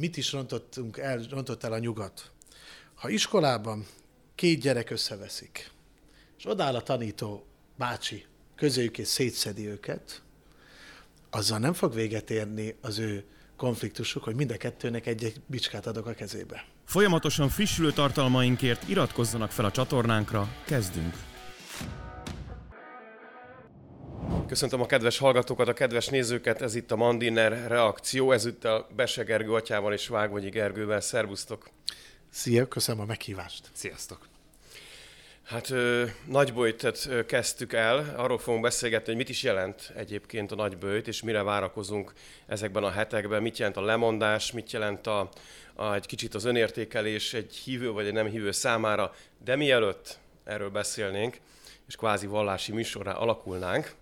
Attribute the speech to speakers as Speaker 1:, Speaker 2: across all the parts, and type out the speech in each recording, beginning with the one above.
Speaker 1: mit is rontottunk el, rontott el a nyugat. Ha iskolában két gyerek összeveszik, és odáll a tanító bácsi közéjük és szétszedi őket, azzal nem fog véget érni az ő konfliktusuk, hogy mind a kettőnek egy-egy bicskát adok a kezébe.
Speaker 2: Folyamatosan frissülő tartalmainkért iratkozzanak fel a csatornánkra, kezdünk!
Speaker 3: Köszöntöm a kedves hallgatókat, a kedves nézőket, ez itt a Mandiner reakció, ezúttal Bese Gergő atyával és Vágvogyi Gergővel. Szervusztok!
Speaker 1: Szia, köszönöm a meghívást!
Speaker 3: Sziasztok! Hát ö, kezdtük el, arról fogunk beszélgetni, hogy mit is jelent egyébként a nagyböjt, és mire várakozunk ezekben a hetekben, mit jelent a lemondás, mit jelent a, a, egy kicsit az önértékelés egy hívő vagy egy nem hívő számára, de mielőtt erről beszélnénk, és kvázi vallási műsorra alakulnánk,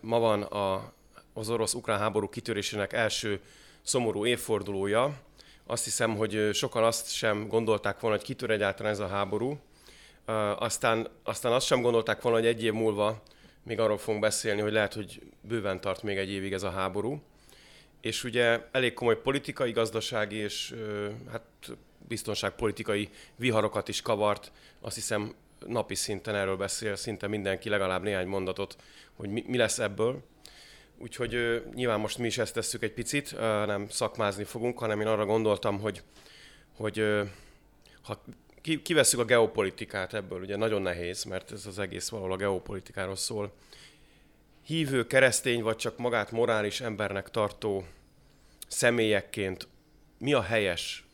Speaker 3: Ma van a, az orosz-ukrán háború kitörésének első szomorú évfordulója. Azt hiszem, hogy sokan azt sem gondolták volna, hogy kitör egyáltalán ez a háború. Aztán, aztán azt sem gondolták volna, hogy egy év múlva még arról fogunk beszélni, hogy lehet, hogy bőven tart még egy évig ez a háború. És ugye elég komoly politikai, gazdasági és hát biztonságpolitikai viharokat is kavart. Azt hiszem napi szinten erről beszél szinte mindenki legalább néhány mondatot, hogy mi, mi lesz ebből. Úgyhogy ö, nyilván most mi is ezt tesszük egy picit, ö, nem szakmázni fogunk, hanem én arra gondoltam, hogy, hogy ö, ha ki, kivesszük a geopolitikát ebből, ugye nagyon nehéz, mert ez az egész valahol a geopolitikáról szól. Hívő, keresztény, vagy csak magát morális embernek tartó személyekként mi a helyes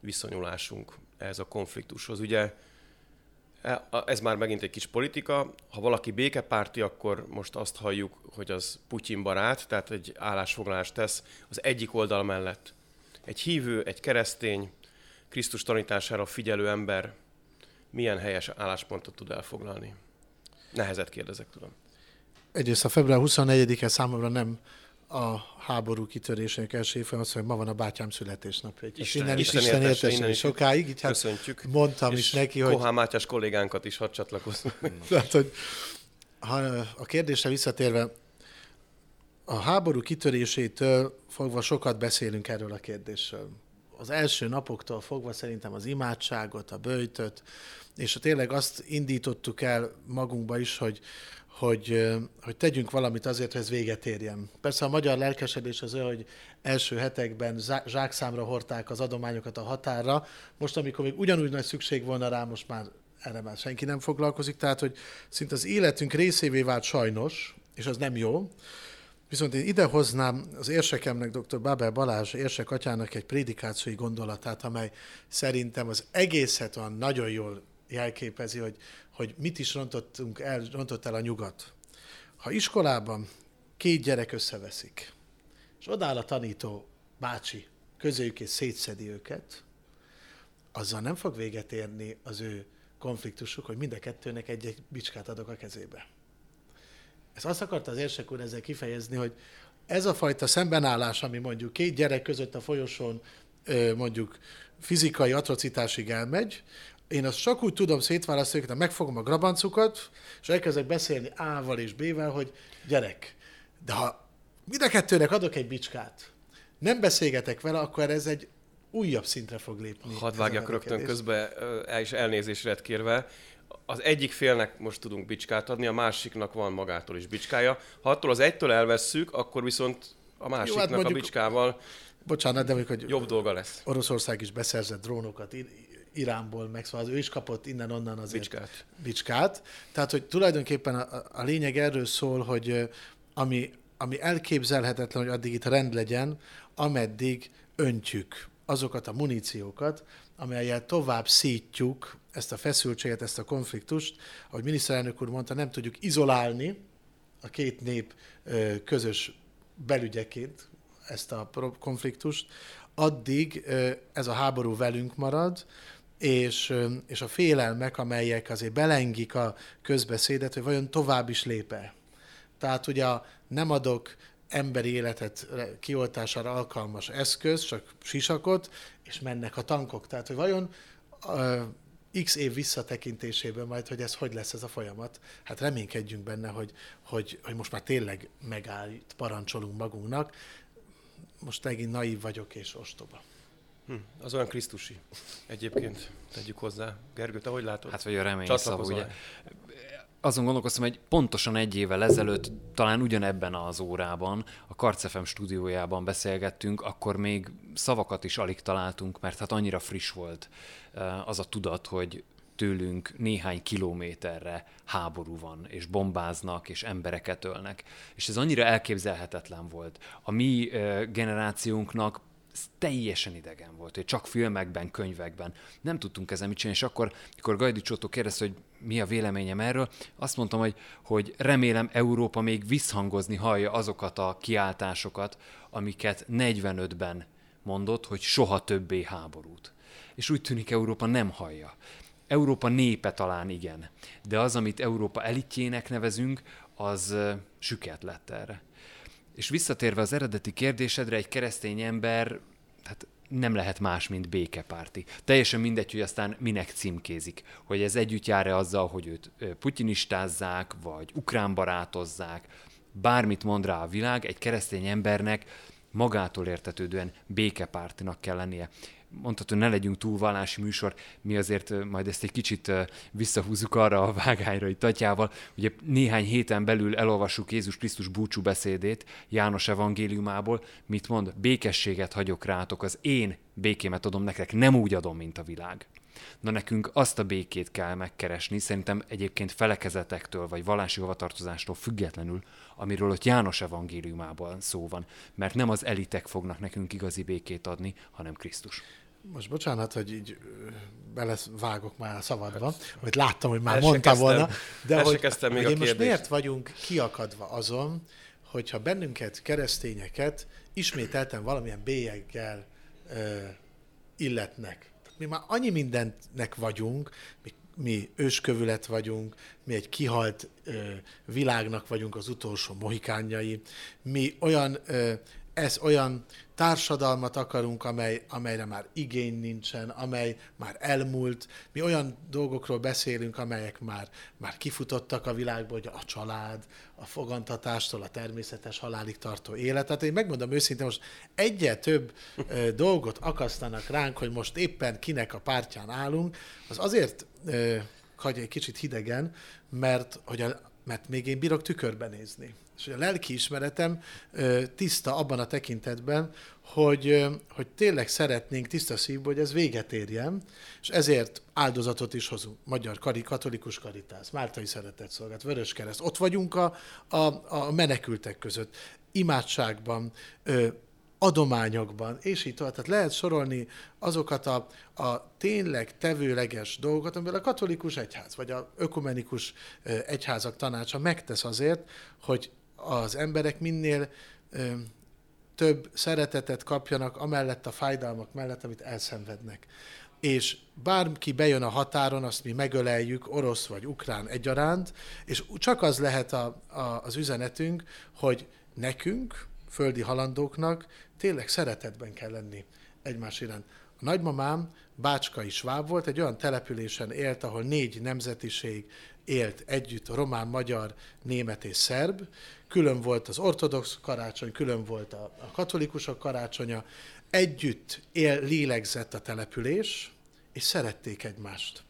Speaker 3: viszonyulásunk ehhez a konfliktushoz? Ugye ez már megint egy kis politika. Ha valaki békepárti, akkor most azt halljuk, hogy az Putyin barát, tehát egy állásfoglalást tesz az egyik oldal mellett. Egy hívő, egy keresztény, Krisztus tanítására figyelő ember milyen helyes álláspontot tud elfoglalni? Nehezet kérdezek, tudom.
Speaker 1: Egyrészt a február 24-e számomra nem a háború kitörésének első évben az, hogy ma van a bátyám születésnapja.
Speaker 3: Isten, innen is Isten értesen,
Speaker 1: innen is sokáig. Így
Speaker 3: hát Köszöntjük.
Speaker 1: Mondtam és is neki, hogy...
Speaker 3: Kohán Mátyás kollégánkat is hadd csatlakozzunk.
Speaker 1: Tehát, hogy ha a kérdésre visszatérve, a háború kitörésétől fogva sokat beszélünk erről a kérdésről. Az első napoktól fogva szerintem az imádságot, a bőjtöt, és tényleg azt indítottuk el magunkba is, hogy, hogy, hogy tegyünk valamit azért, hogy ez véget érjen. Persze a magyar lelkesedés az olyan, hogy első hetekben zsákszámra hordták az adományokat a határra, most amikor még ugyanúgy nagy szükség volna rá, most már erre már senki nem foglalkozik, tehát hogy szinte az életünk részévé vált sajnos, és az nem jó. Viszont én idehoznám az érsekemnek, dr. Babel Balázs érsek atyának egy prédikációi gondolatát, amely szerintem az egészet olyan nagyon jól jelképezi, hogy, hogy mit is rontottunk el, rontott el a nyugat. Ha iskolában két gyerek összeveszik, és odáll a tanító bácsi közéjük és szétszedi őket, azzal nem fog véget érni az ő konfliktusuk, hogy mind a kettőnek egy-egy bicskát adok a kezébe. Ez azt akarta az érsek úr ezzel kifejezni, hogy ez a fajta szembenállás, ami mondjuk két gyerek között a folyosón mondjuk fizikai atrocitásig elmegy, én azt csak úgy tudom szétválasztani, hogy megfogom a grabancukat, és elkezdek beszélni A-val és B-vel, hogy gyerek, de ha mind a kettőnek adok egy bicskát, nem beszélgetek vele, akkor ez egy újabb szintre fog lépni.
Speaker 3: Hadd vágjak rögtön közbe, el is elnézésre kérve. Az egyik félnek most tudunk bicskát adni, a másiknak van magától is bicskája. Ha attól az egytől elvesszük, akkor viszont a másiknak Jó, hát mondjuk, a bicskával
Speaker 1: bocsánat, de mondjuk, hogy
Speaker 3: jobb dolga lesz.
Speaker 1: Oroszország is beszerzett drónokat, Iránból, meg szóval ő is kapott innen-onnan az
Speaker 3: bicskát.
Speaker 1: bicskát. Tehát, hogy tulajdonképpen a, a lényeg erről szól, hogy ami, ami elképzelhetetlen, hogy addig itt rend legyen, ameddig öntjük azokat a muníciókat, amelyel tovább szítjuk ezt a feszültséget, ezt a konfliktust. Ahogy miniszterelnök úr mondta, nem tudjuk izolálni a két nép közös belügyeként ezt a konfliktust, addig ez a háború velünk marad, és, és a félelmek, amelyek azért belengik a közbeszédet, hogy vajon tovább is lépe. Tehát ugye nem adok emberi életet kioltására alkalmas eszköz, csak sisakot, és mennek a tankok. Tehát, hogy vajon x év visszatekintésében majd, hogy ez hogy lesz ez a folyamat. Hát reménykedjünk benne, hogy, hogy, hogy most már tényleg megáll, parancsolunk magunknak. Most megint naív vagyok és ostoba.
Speaker 3: Hm, az olyan Krisztusi egyébként, tegyük hozzá. Gergő, te hogy látod?
Speaker 4: Hát vagy a remény szavú, ugye? azon gondolkoztam, hogy pontosan egy évvel ezelőtt, talán ugyanebben az órában, a Karcefem stúdiójában beszélgettünk, akkor még szavakat is alig találtunk, mert hát annyira friss volt az a tudat, hogy tőlünk néhány kilométerre háború van, és bombáznak, és embereket ölnek. És ez annyira elképzelhetetlen volt. A mi generációnknak teljesen idegen volt, hogy csak filmekben, könyvekben nem tudtunk ezen mit csinálni, és akkor, amikor Gajdi Csotó kérdezte, hogy mi a véleményem erről, azt mondtam, hogy, hogy remélem Európa még visszhangozni hallja azokat a kiáltásokat, amiket 45-ben mondott, hogy soha többé háborút. És úgy tűnik Európa nem hallja. Európa népe talán igen, de az, amit Európa elitjének nevezünk, az süket lett erre. És visszatérve az eredeti kérdésedre, egy keresztény ember hát nem lehet más, mint békepárti. Teljesen mindegy, hogy aztán minek címkézik. Hogy ez együtt jár-e azzal, hogy őt putyinistázzák, vagy ukrán barátozzák, bármit mond rá a világ, egy keresztény embernek magától értetődően békepártinak kell lennie mondható, ne legyünk túl vallási műsor, mi azért majd ezt egy kicsit visszahúzzuk arra a vágányra itt Tatyával. Ugye néhány héten belül elolvassuk Jézus Krisztus búcsú beszédét János evangéliumából, mit mond, békességet hagyok rátok, az én békémet adom nektek, nem úgy adom, mint a világ. Na nekünk azt a békét kell megkeresni, szerintem egyébként felekezetektől vagy vallási hovatartozástól függetlenül, amiről ott János evangéliumában szó van, mert nem az elitek fognak nekünk igazi békét adni, hanem Krisztus.
Speaker 1: Most bocsánat, hogy így vágok már a szabadba, hát, hogy láttam, hogy már mondta volna, de hogy, még hogy én most miért vagyunk kiakadva azon, hogyha bennünket, keresztényeket ismételten valamilyen bélyeggel ö, illetnek mi már annyi mindennek vagyunk, mi, mi őskövület vagyunk, mi egy kihalt ö, világnak vagyunk az utolsó mohikánjai, mi olyan, ö, ez olyan társadalmat akarunk, amely, amelyre már igény nincsen, amely már elmúlt. Mi olyan dolgokról beszélünk, amelyek már, már kifutottak a világból, hogy a család, a fogantatástól a természetes halálig tartó élet. Tehát én megmondom őszintén, most egyre több ö, dolgot akasztanak ránk, hogy most éppen kinek a pártján állunk, az azért ö, hagyja egy kicsit hidegen, mert, hogy a, mert még én bírok tükörben nézni. És a lelki ismeretem tiszta abban a tekintetben, hogy, hogy tényleg szeretnénk tiszta szívből, hogy ez véget érjen, és ezért áldozatot is hozunk. Magyar kari, katolikus karitász, Máltai Szeretetszolgálat, Vöröskereszt. Ott vagyunk a, a, a menekültek között. Imádságban, adományokban, és így tovább. Tehát lehet sorolni azokat a, a tényleg tevőleges dolgokat, amivel a katolikus egyház, vagy a ökumenikus egyházak tanácsa megtesz azért, hogy az emberek minél több szeretetet kapjanak amellett a fájdalmak mellett, amit elszenvednek. És bárki bejön a határon, azt mi megöleljük, orosz vagy ukrán egyaránt, és csak az lehet a, a, az üzenetünk, hogy nekünk, földi halandóknak tényleg szeretetben kell lenni egymás iránt. A nagymamám Bácskai sváb volt, egy olyan településen élt, ahol négy nemzetiség élt együtt, román, magyar, német és szerb. Külön volt az ortodox karácsony, külön volt a, a katolikusok karácsonya. Együtt él, lélegzett a település, és szerették egymást.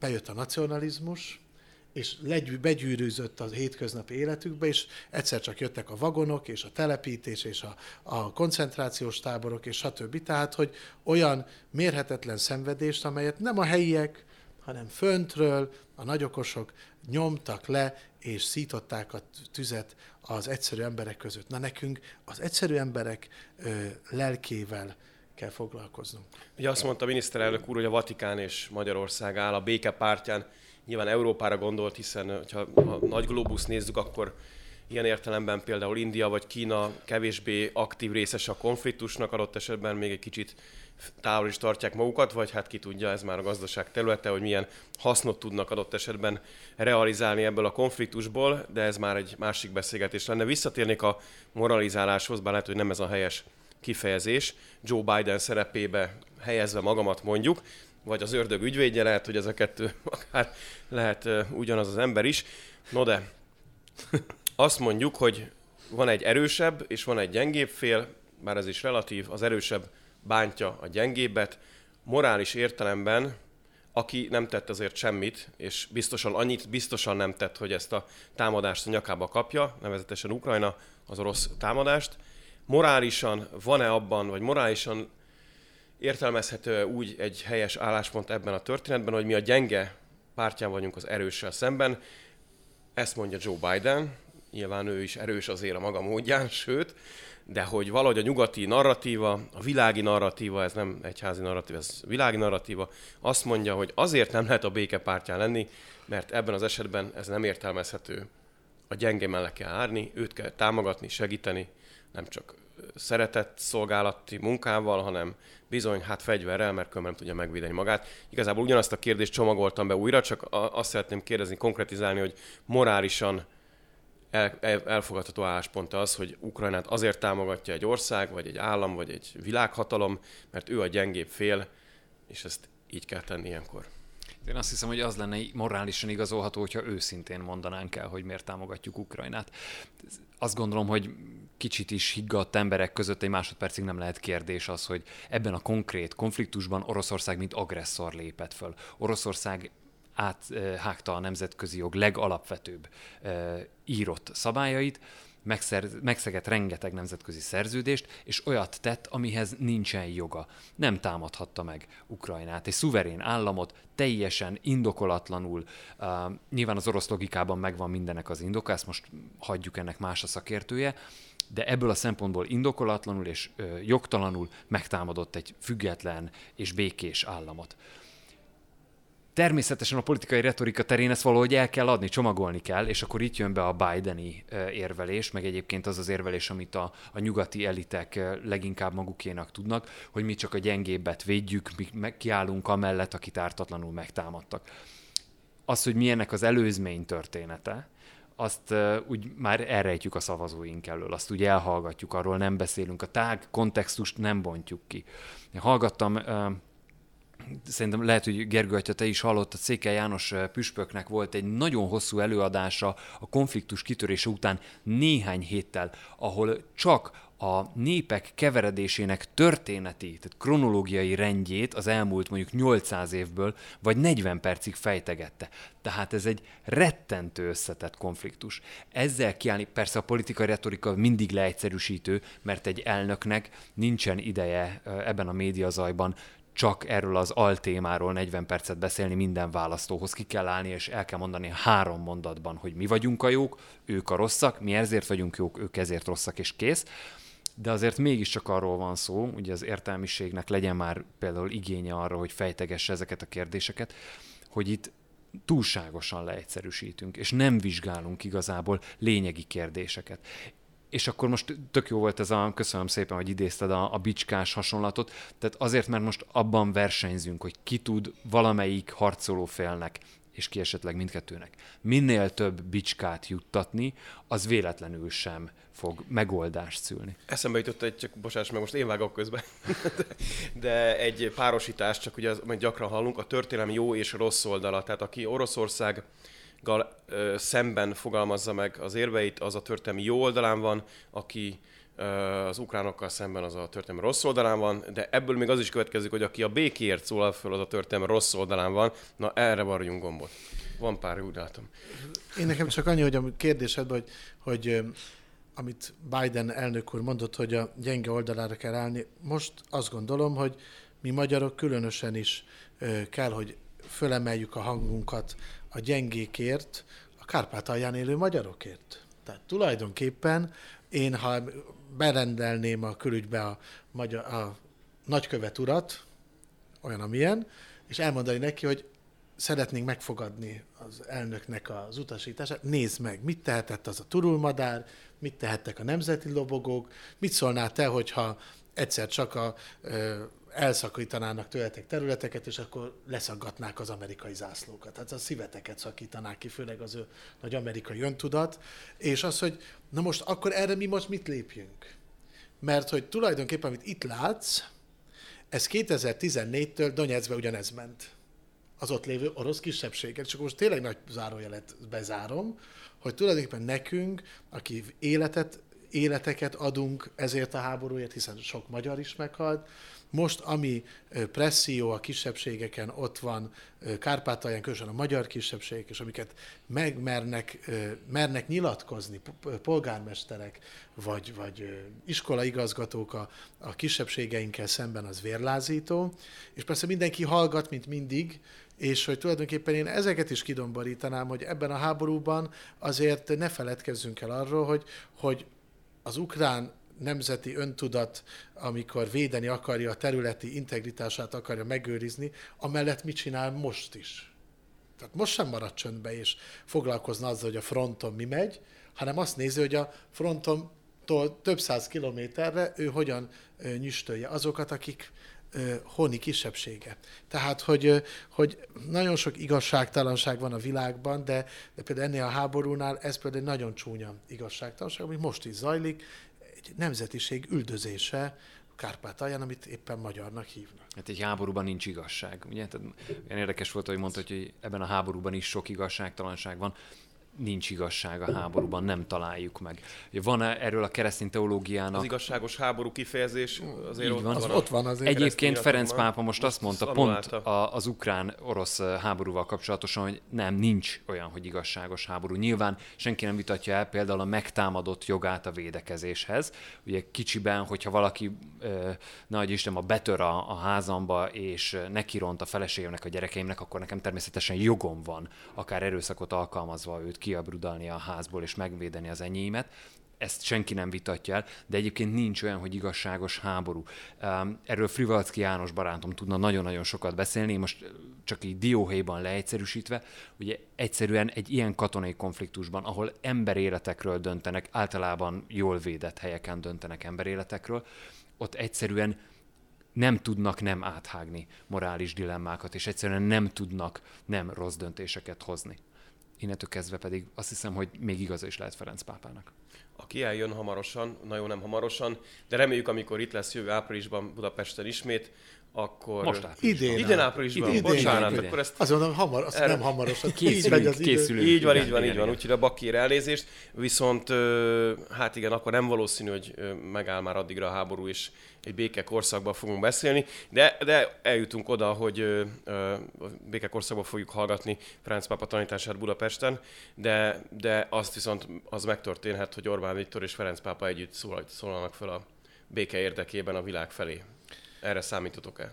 Speaker 1: Bejött a nacionalizmus, és legy, begyűrűzött a hétköznapi életükbe, és egyszer csak jöttek a vagonok, és a telepítés, és a, a koncentrációs táborok, és stb. Tehát, hogy olyan mérhetetlen szenvedést, amelyet nem a helyiek, hanem föntről a nagyokosok nyomtak le, és szították a tüzet az egyszerű emberek között. Na nekünk az egyszerű emberek ö, lelkével kell foglalkoznunk.
Speaker 3: Ugye azt mondta a miniszterelnök úr, hogy a Vatikán és Magyarország áll a béke pártján. Nyilván Európára gondolt, hiszen ha a nagy globus nézzük, akkor ilyen értelemben például India vagy Kína kevésbé aktív részes a konfliktusnak, adott esetben még egy kicsit távol is tartják magukat, vagy hát ki tudja, ez már a gazdaság területe, hogy milyen hasznot tudnak adott esetben realizálni ebből a konfliktusból, de ez már egy másik beszélgetés lenne. Visszatérnék a moralizáláshoz, bár lehet, hogy nem ez a helyes kifejezés, Joe Biden szerepébe helyezve magamat mondjuk, vagy az ördög ügyvédje, lehet, hogy ez a kettő akár lehet ugyanaz az ember is. No de, azt mondjuk, hogy van egy erősebb és van egy gyengébb fél, bár ez is relatív, az erősebb bántja a gyengébbet, morális értelemben, aki nem tett azért semmit, és biztosan annyit biztosan nem tett, hogy ezt a támadást a nyakába kapja, nevezetesen Ukrajna, az orosz támadást. Morálisan van-e abban, vagy morálisan értelmezhető úgy egy helyes álláspont ebben a történetben, hogy mi a gyenge pártján vagyunk az erőssel szemben. Ezt mondja Joe Biden, nyilván ő is erős azért a maga módján, sőt, de hogy valahogy a nyugati narratíva, a világi narratíva, ez nem egyházi narratíva, ez világi narratíva, azt mondja, hogy azért nem lehet a béke pártján lenni, mert ebben az esetben ez nem értelmezhető. A gyenge mellett kell árni, őt kell támogatni, segíteni, nem csak szeretett szolgálati munkával, hanem bizony, hát fegyverrel, mert különben nem tudja megvédeni magát. Igazából ugyanazt a kérdést csomagoltam be újra, csak azt szeretném kérdezni, konkretizálni, hogy morálisan el, el, elfogadható álláspont az, hogy Ukrajnát azért támogatja egy ország, vagy egy állam, vagy egy világhatalom, mert ő a gyengébb fél, és ezt így kell tenni ilyenkor.
Speaker 4: Én azt hiszem, hogy az lenne morálisan igazolható, hogyha őszintén mondanánk el, hogy miért támogatjuk Ukrajnát. Azt gondolom, hogy kicsit is higgadt emberek között egy másodpercig nem lehet kérdés az, hogy ebben a konkrét konfliktusban Oroszország mint agresszor lépett föl. Oroszország áthágta a nemzetközi jog legalapvetőbb írott szabályait, megszer, megszegett rengeteg nemzetközi szerződést, és olyat tett, amihez nincsen joga. Nem támadhatta meg Ukrajnát. Egy szuverén államot teljesen indokolatlanul, uh, nyilván az orosz logikában megvan mindenek az indoka, ezt most hagyjuk ennek más a szakértője, de ebből a szempontból indokolatlanul és jogtalanul megtámadott egy független és békés államot. Természetesen a politikai retorika terén ezt valahogy el kell adni, csomagolni kell, és akkor itt jön be a Bideni érvelés, meg egyébként az az érvelés, amit a, a nyugati elitek leginkább magukénak tudnak, hogy mi csak a gyengébbet védjük, mi meg kiállunk amellett, akit ártatlanul megtámadtak. Az, hogy milyennek az előzmény története, azt uh, úgy már elrejtjük a szavazóink elől, azt úgy elhallgatjuk, arról nem beszélünk, a tág kontextust nem bontjuk ki. Én hallgattam uh, szerintem lehet, hogy Gergő atya, te is hallottad, Székely János püspöknek volt egy nagyon hosszú előadása a konfliktus kitörése után néhány héttel, ahol csak a népek keveredésének történeti, tehát kronológiai rendjét az elmúlt mondjuk 800 évből, vagy 40 percig fejtegette. Tehát ez egy rettentő összetett konfliktus. Ezzel kiállni, persze a politikai retorika mindig leegyszerűsítő, mert egy elnöknek nincsen ideje ebben a médiazajban csak erről az altémáról 40 percet beszélni minden választóhoz. Ki kell állni, és el kell mondani három mondatban, hogy mi vagyunk a jók, ők a rosszak, mi ezért vagyunk jók, ők ezért rosszak, és kész. De azért mégiscsak arról van szó, ugye az értelmiségnek legyen már például igénye arra, hogy fejtegesse ezeket a kérdéseket, hogy itt túlságosan leegyszerűsítünk, és nem vizsgálunk igazából lényegi kérdéseket. És akkor most tök jó volt ez a, köszönöm szépen, hogy idézted a, a bicskás hasonlatot, tehát azért, mert most abban versenyzünk, hogy ki tud valamelyik harcoló félnek, és ki esetleg mindkettőnek, minél több bicskát juttatni, az véletlenül sem fog megoldást szülni.
Speaker 3: Eszembe jutott egy, csak bocsáss meg, most én vágok közben, de, egy párosítás, csak ugye, amit gyakran hallunk, a történelem jó és rossz oldala. Tehát aki Oroszország szemben fogalmazza meg az érveit, az a történelmi jó oldalán van, aki az ukránokkal szemben az a történelmi rossz oldalán van, de ebből még az is következik, hogy aki a békéért szólal föl, az a történelmi rossz oldalán van. Na erre varjunk gombot. Van pár, úgy látom.
Speaker 1: Én nekem csak annyi, hogy a kérdésedben, hogy, hogy amit Biden elnök úr mondott, hogy a gyenge oldalára kell állni, most azt gondolom, hogy mi magyarok különösen is kell, hogy fölemeljük a hangunkat a gyengékért, a Kárpátalján élő magyarokért. Tehát tulajdonképpen én, ha berendelném a külügybe a, magyar, a nagykövet urat, olyan, amilyen, és elmondani neki, hogy szeretnénk megfogadni az elnöknek az utasítását, nézd meg, mit tehetett az a turulmadár, mit tehettek a nemzeti lobogók, mit szólnál te, hogyha egyszer csak a elszakítanának tőletek területeket, és akkor leszaggatnák az amerikai zászlókat. Tehát a szíveteket szakítanák ki, főleg az ő nagy amerikai öntudat, és az, hogy na most akkor erre mi most mit lépjünk? Mert hogy tulajdonképpen, amit itt látsz, ez 2014-től Donetskbe ugyanez ment az ott lévő orosz kisebbséget. Csak most tényleg nagy zárójelet bezárom, hogy tulajdonképpen nekünk, aki életet életeket adunk ezért a háborúért, hiszen sok magyar is meghalt. Most, ami presszió a kisebbségeken ott van, Kárpátalján, különösen a magyar kisebbségek, és amiket megmernek mernek nyilatkozni polgármesterek, vagy, vagy iskolaigazgatók a, a kisebbségeinkkel szemben, az vérlázító. És persze mindenki hallgat, mint mindig, és hogy tulajdonképpen én ezeket is kidomborítanám, hogy ebben a háborúban azért ne feledkezzünk el arról, hogy, hogy az ukrán nemzeti öntudat, amikor védeni akarja a területi integritását, akarja megőrizni, amellett mit csinál most is. Tehát most sem marad csöndbe, és foglalkozna azzal, hogy a fronton mi megy, hanem azt nézi, hogy a frontontól több száz kilométerre ő hogyan nyüstölje azokat, akik honi kisebbsége. Tehát, hogy, hogy nagyon sok igazságtalanság van a világban, de, de például ennél a háborúnál ez például egy nagyon csúnya igazságtalanság, ami most is zajlik, egy nemzetiség üldözése, Kárpátalján, amit éppen magyarnak hívnak.
Speaker 4: Hát egy háborúban nincs igazság. Ugye? Tehát, olyan érdekes volt, hogy mondta, hogy ebben a háborúban is sok igazságtalanság van nincs igazság a háborúban, nem találjuk meg. Van -e erről a keresztény teológiának...
Speaker 3: Az igazságos háború kifejezés azért ott
Speaker 4: van.
Speaker 3: Az
Speaker 1: ott van azért.
Speaker 4: Egyébként Ferenc pápa most azt mondta, pont a, az ukrán-orosz háborúval kapcsolatosan, hogy nem, nincs olyan, hogy igazságos háború. Nyilván senki nem vitatja el például a megtámadott jogát a védekezéshez. Ugye kicsiben, hogyha valaki, nagy Isten, a betör a, a házamba, és nekiront a feleségemnek, a gyerekeimnek, akkor nekem természetesen jogom van, akár erőszakot alkalmazva őt kiabrudalni a házból és megvédeni az enyémet. Ezt senki nem vitatja el, de egyébként nincs olyan, hogy igazságos háború. Erről Frivalcki János barátom tudna nagyon-nagyon sokat beszélni, most csak így dióhéjban leegyszerűsítve, ugye egyszerűen egy ilyen katonai konfliktusban, ahol emberéletekről döntenek, általában jól védett helyeken döntenek emberéletekről, ott egyszerűen nem tudnak nem áthágni morális dilemmákat, és egyszerűen nem tudnak nem rossz döntéseket hozni innentől kezdve pedig azt hiszem, hogy még igaza is lehet Ferenc pápának.
Speaker 3: Aki eljön hamarosan, nagyon nem hamarosan, de reméljük, amikor itt lesz jövő áprilisban Budapesten ismét, akkor...
Speaker 4: Most áprilisban.
Speaker 1: Idén,
Speaker 3: idén áprilisban, idén, bocsánat, idén. akkor ezt...
Speaker 1: Azt mondom, hamar, azt erre... nem hamarosan.
Speaker 4: Készülünk, így, az készülünk.
Speaker 3: Így van, így van, így van, úgyhogy a bakér elnézést, viszont hát igen, akkor nem valószínű, hogy megáll már addigra a háború, és egy béke korszakban fogunk beszélni, de, de eljutunk oda, hogy ö, ö, béke korszakban fogjuk hallgatni Franz Pápa tanítását Budapesten, de, de azt viszont az megtörténhet, hogy Orbán Viktor és Ferenc Pápa együtt szólal, szólalnak fel a béke érdekében a világ felé. Erre számítotok-e?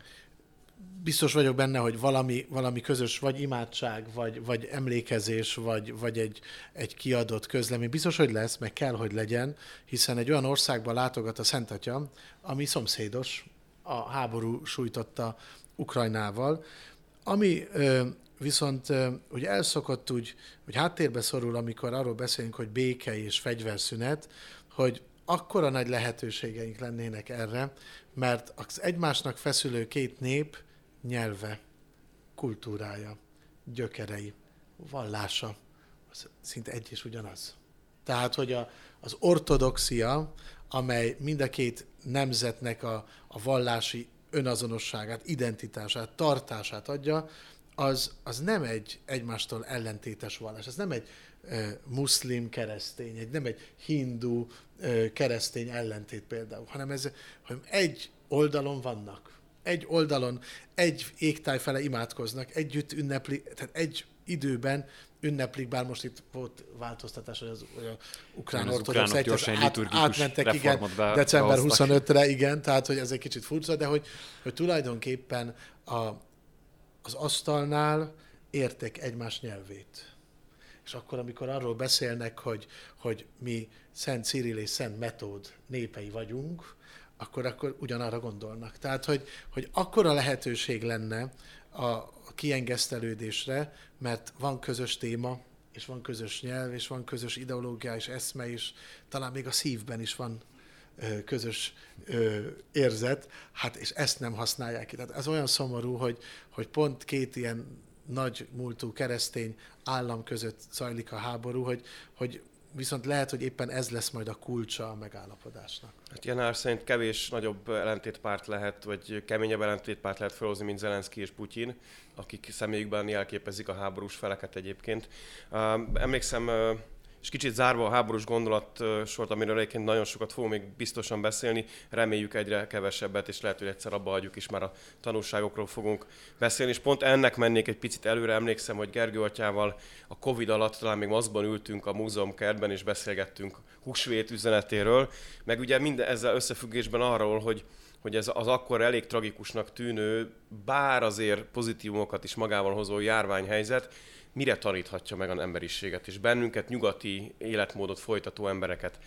Speaker 1: biztos vagyok benne, hogy valami, valami közös, vagy imádság, vagy, vagy emlékezés, vagy, vagy egy, egy kiadott közlemény. Biztos, hogy lesz, meg kell, hogy legyen, hiszen egy olyan országba látogat a Szent Atya, ami szomszédos, a háború sújtotta Ukrajnával, ami ö, viszont ugye elszokott úgy, hogy háttérbe szorul, amikor arról beszélünk, hogy béke és fegyverszünet, hogy akkora nagy lehetőségeink lennének erre, mert az egymásnak feszülő két nép nyelve, kultúrája, gyökerei, vallása, az szinte egy és ugyanaz. Tehát, hogy a, az ortodoxia, amely mind a két nemzetnek a, a vallási önazonosságát, identitását, tartását adja, az, az nem egy egymástól ellentétes vallás, ez nem egy e, muszlim keresztény, egy, nem egy hindu keresztény ellentét például, hanem ez hanem egy oldalon vannak. Egy oldalon, egy égtáj fele imádkoznak, együtt ünnepli, tehát egy időben ünneplik, bár most itt volt változtatás, hogy az, hogy a ukrán az ortodox
Speaker 4: egyház át,
Speaker 1: átmentek, igen, december 25-re, igen, tehát hogy ez egy kicsit furcsa, de hogy, hogy tulajdonképpen a, az asztalnál értek egymás nyelvét. És akkor, amikor arról beszélnek, hogy, hogy mi Szent Cyril és Szent Metód népei vagyunk, akkor, akkor ugyanarra gondolnak. Tehát, hogy, hogy akkora lehetőség lenne a, kiengesztelődésre, mert van közös téma, és van közös nyelv, és van közös ideológia és eszme, és talán még a szívben is van közös érzet, hát és ezt nem használják ki. Tehát ez olyan szomorú, hogy, hogy pont két ilyen nagy múltú keresztény állam között zajlik a háború, hogy, hogy viszont lehet, hogy éppen ez lesz majd a kulcsa a megállapodásnak.
Speaker 3: Hát Janár szerint kevés nagyobb ellentétpárt lehet, vagy keményebb ellentétpárt lehet felhozni, mint Zelenszky és Putyin, akik személyükben jelképezik a háborús feleket egyébként. Emlékszem, És kicsit zárva a háborús gondolatsort, amiről egyébként nagyon sokat fogunk még biztosan beszélni, reméljük egyre kevesebbet, és lehet, hogy egyszer abba hagyjuk is, már a tanulságokról fogunk beszélni. És pont ennek mennék egy picit előre, emlékszem, hogy Gergő atyával a Covid alatt talán még maszkban ültünk a múzeum kertben, és beszélgettünk húsvét üzenetéről, meg ugye minden ezzel összefüggésben arról, hogy hogy ez az akkor elég tragikusnak tűnő, bár azért pozitívumokat is magával hozó járványhelyzet, mire taníthatja meg az emberiséget, és bennünket, nyugati életmódot folytató embereket.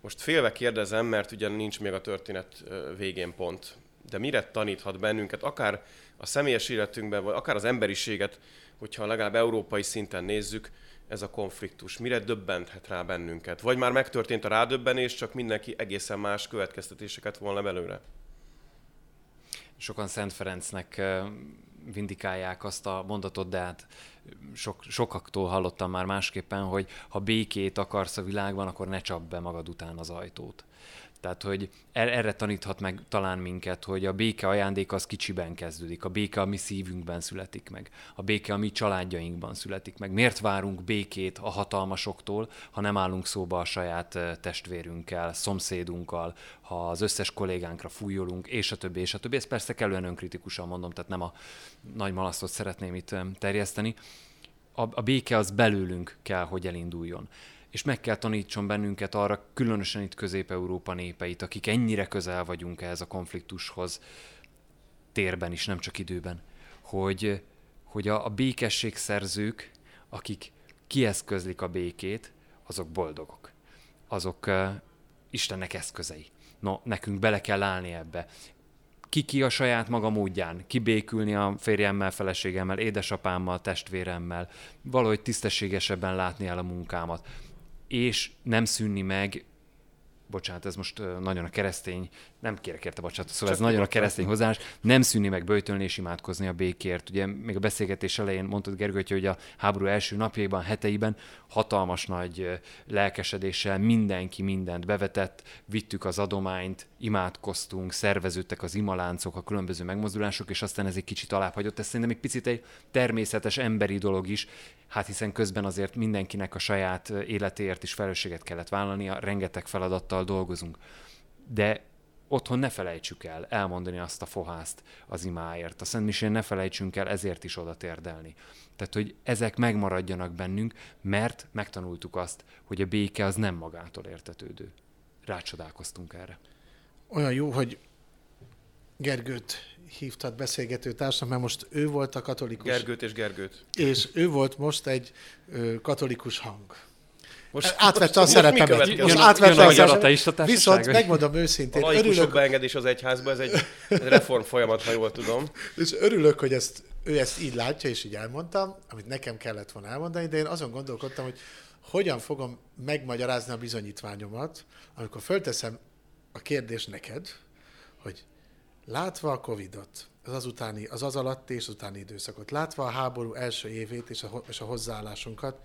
Speaker 3: Most félve kérdezem, mert ugye nincs még a történet végén pont, de mire taníthat bennünket, akár a személyes életünkben, vagy akár az emberiséget, hogyha legalább európai szinten nézzük, ez a konfliktus? Mire döbbenthet rá bennünket? Vagy már megtörtént a rádöbbenés, csak mindenki egészen más következtetéseket volna belőle?
Speaker 4: Sokan Szent Ferencnek vindikálják azt a mondatot, de hát sok, sokaktól hallottam már másképpen, hogy ha békét akarsz a világban, akkor ne csap be magad után az ajtót. Tehát, hogy er-, erre taníthat meg talán minket, hogy a béke ajándék az kicsiben kezdődik, a béke a mi szívünkben születik meg, a béke a mi családjainkban születik meg. Miért várunk békét a hatalmasoktól, ha nem állunk szóba a saját testvérünkkel, szomszédunkkal, ha az összes kollégánkra fújolunk, és a többi, és a többi. Ezt persze kellően önkritikusan mondom, tehát nem a nagy malasztot szeretném itt terjeszteni. A, a béke az belőlünk kell, hogy elinduljon és meg kell tanítson bennünket arra, különösen itt Közép-Európa népeit, akik ennyire közel vagyunk ehhez a konfliktushoz, térben is, nem csak időben, hogy, hogy a, a békesség szerzők, akik kieszközlik a békét, azok boldogok. Azok uh, Istennek eszközei. No, nekünk bele kell állni ebbe. Ki ki a saját maga módján, kibékülni a férjemmel, feleségemmel, édesapámmal, testvéremmel, valahogy tisztességesebben látni el a munkámat és nem szűnni meg, bocsánat, ez most nagyon a keresztény, nem kérek érte bocsánat, szóval Csak ez nagyon a keresztény hozzáállás, nem szűnni meg böjtölni és imádkozni a békért. Ugye még a beszélgetés elején mondtad Gergő, hogy a háború első napjaiban, heteiben hatalmas nagy lelkesedéssel mindenki mindent bevetett, vittük az adományt, imádkoztunk, szerveződtek az imaláncok, a különböző megmozdulások, és aztán ez egy kicsit alábbhagyott. Ez szerintem egy picit egy természetes emberi dolog is, hát hiszen közben azért mindenkinek a saját életéért is felelősséget kellett vállalnia, rengeteg feladattal dolgozunk. De otthon ne felejtsük el elmondani azt a fohászt az imáért. A Szent Misén ne felejtsünk el ezért is oda térdelni. Tehát, hogy ezek megmaradjanak bennünk, mert megtanultuk azt, hogy a béke az nem magától értetődő. Rácsodálkoztunk erre.
Speaker 1: Olyan jó, hogy Gergőt hívtad beszélgető társnak, mert most ő volt a katolikus.
Speaker 3: Gergőt és Gergőt.
Speaker 1: És ő volt most egy ö, katolikus hang. Most, átvette most, a szerepemet.
Speaker 3: Most, most átvette
Speaker 1: a szerepemet. Viszont megmondom őszintén.
Speaker 3: A örülök, beengedés az egyházba, ez egy reform folyamat, ha jól tudom.
Speaker 1: És örülök, hogy ezt, ő ezt így látja, és így elmondtam, amit nekem kellett volna elmondani, de én azon gondolkodtam, hogy hogyan fogom megmagyarázni a bizonyítványomat, amikor fölteszem a kérdést neked, hogy Látva a Covid-ot, az azutáni, az az alatti és az utáni időszakot, látva a háború első évét és a, és a hozzáállásunkat,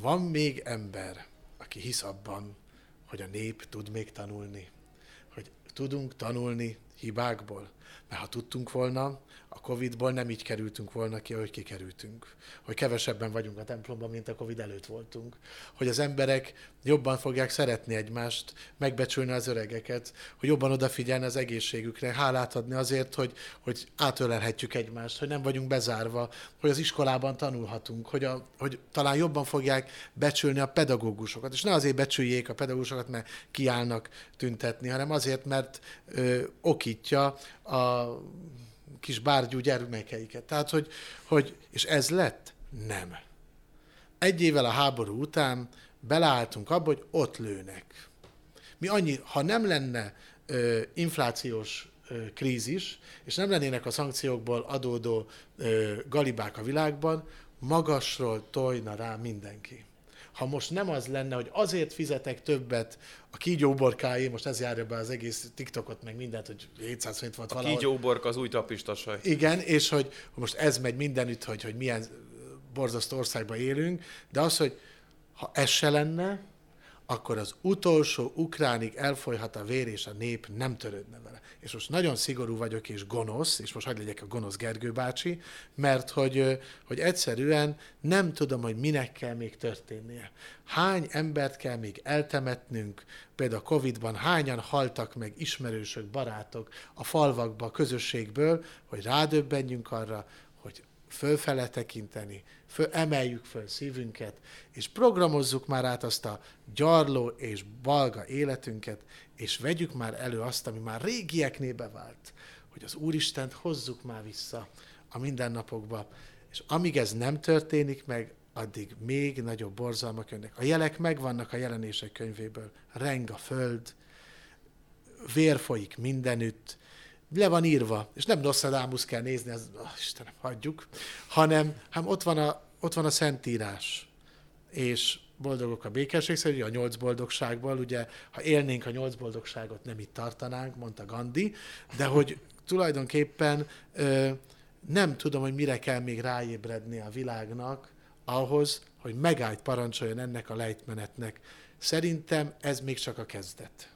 Speaker 1: van még ember, aki hisz abban, hogy a nép tud még tanulni, hogy tudunk tanulni hibákból. Mert ha tudtunk volna, a Covid-ból nem így kerültünk volna ki, ahogy kikerültünk. Hogy kevesebben vagyunk a templomban, mint a Covid előtt voltunk. Hogy az emberek jobban fogják szeretni egymást, megbecsülni az öregeket, hogy jobban odafigyelni az egészségükre, hálát adni azért, hogy, hogy átölelhetjük egymást, hogy nem vagyunk bezárva, hogy az iskolában tanulhatunk, hogy, a, hogy talán jobban fogják becsülni a pedagógusokat. És ne azért becsüljék a pedagógusokat, mert kiállnak tüntetni, hanem azért, mert ö, okítja a kis bárgyú gyermekeiket. Tehát, hogy, hogy, és ez lett? Nem. Egy évvel a háború után beleálltunk abba, hogy ott lőnek. Mi annyi, ha nem lenne ö, inflációs ö, krízis, és nem lennének a szankciókból adódó ö, galibák a világban, magasról tojna rá mindenki ha most nem az lenne, hogy azért fizetek többet a kígyóborkáé, most ez járja be az egész TikTokot, meg mindent, hogy 700 forint volt
Speaker 3: a valahol. A kígyóborka az új tapistasaj.
Speaker 1: Igen, és hogy most ez megy mindenütt, hogy, hogy milyen borzasztó országban élünk, de az, hogy ha ez se lenne, akkor az utolsó ukránig elfolyhat a vér, és a nép nem törődne vele. És most nagyon szigorú vagyok, és gonosz, és most hagyd legyek a gonosz Gergő bácsi, mert hogy, hogy egyszerűen nem tudom, hogy minek kell még történnie. Hány embert kell még eltemetnünk, például a Covid-ban hányan haltak meg ismerősök, barátok a falvakba, a közösségből, hogy rádöbbenjünk arra, fölfele tekinteni, föl, emeljük föl szívünket, és programozzuk már át azt a gyarló és balga életünket, és vegyük már elő azt, ami már régieknél bevált, hogy az Úristent hozzuk már vissza a mindennapokba, és amíg ez nem történik meg, addig még nagyobb borzalmak jönnek. A jelek megvannak a jelenések könyvéből. Reng a föld, vér folyik mindenütt, le van írva, és nem Nostradamus kell nézni, az, oh, Istenem, hagyjuk, hanem, hanem ott, van a, ott van a Szentírás, és boldogok a békesség szerint, a nyolc boldogságból, ugye, ha élnénk a nyolc boldogságot, nem itt tartanánk, mondta Gandhi, de hogy tulajdonképpen ö, nem tudom, hogy mire kell még ráébredni a világnak, ahhoz, hogy megállt parancsoljon ennek a lejtmenetnek. Szerintem ez még csak a kezdet.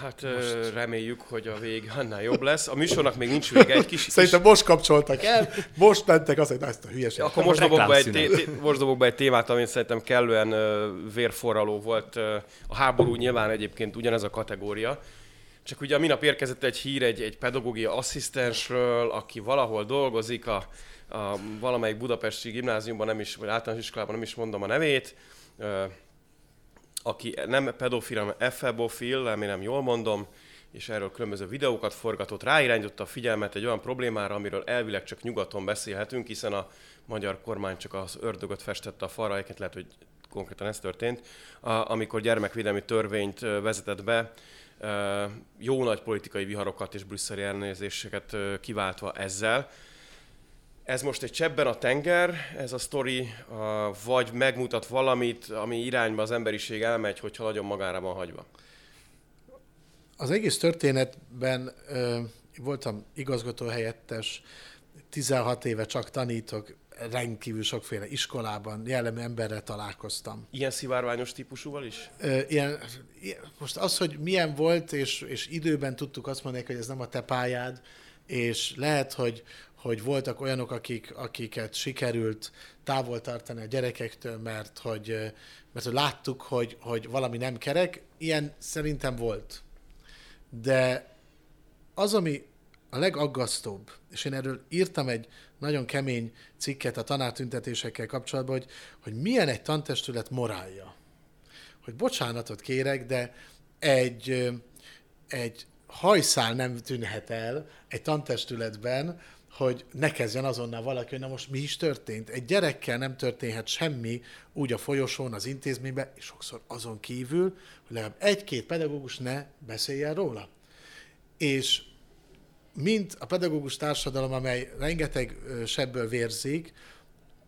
Speaker 3: Hát most. reméljük, hogy a vég annál jobb lesz. A műsornak még nincs vége. Egy kis,
Speaker 1: Szerintem most kapcsoltak el, most mentek az, hogy ezt a hülyeség.
Speaker 3: Akkor most dobok, be egy, té- most dobok be egy témát, amit szerintem kellően uh, vérforraló volt. Uh, a háború nyilván egyébként ugyanez a kategória. Csak ugye a minap érkezett egy hír egy, egy pedagógia asszisztensről, aki valahol dolgozik a, a valamelyik budapesti gimnáziumban, nem is, vagy általános iskolában nem is mondom a nevét, uh, aki nem pedofil, hanem efebofil, remélem jól mondom, és erről különböző videókat forgatott, ráirányította a figyelmet egy olyan problémára, amiről elvileg csak nyugaton beszélhetünk, hiszen a magyar kormány csak az ördögöt festette a falra, egyébként lehet, hogy konkrétan ez történt, amikor gyermekvédelmi törvényt vezetett be, jó nagy politikai viharokat és brüsszeli elnézéseket kiváltva ezzel. Ez most egy csebben a tenger, ez a sztori, vagy megmutat valamit, ami irányba az emberiség elmegy, hogyha nagyon magára van hagyva?
Speaker 1: Az egész történetben ö, voltam igazgató helyettes, 16 éve csak tanítok, rendkívül sokféle iskolában, jellemű emberrel találkoztam.
Speaker 3: Ilyen szivárványos típusúval is?
Speaker 1: Ö, ilyen, most az, hogy milyen volt, és, és időben tudtuk azt mondani, hogy ez nem a te pályád, és lehet, hogy, hogy voltak olyanok, akik, akiket sikerült távol tartani a gyerekektől, mert hogy, mert hogy láttuk, hogy, hogy valami nem kerek. Ilyen szerintem volt. De az, ami a legaggasztóbb, és én erről írtam egy nagyon kemény cikket a tanártüntetésekkel kapcsolatban, hogy, hogy milyen egy tantestület morálja. Hogy bocsánatot kérek, de egy, egy hajszál nem tűnhet el egy tantestületben, hogy ne kezdjen azonnal valaki, hogy na most mi is történt. Egy gyerekkel nem történhet semmi úgy a folyosón, az intézményben, és sokszor azon kívül, hogy legalább egy-két pedagógus ne beszéljen róla. És mint a pedagógus társadalom, amely rengeteg sebből vérzik,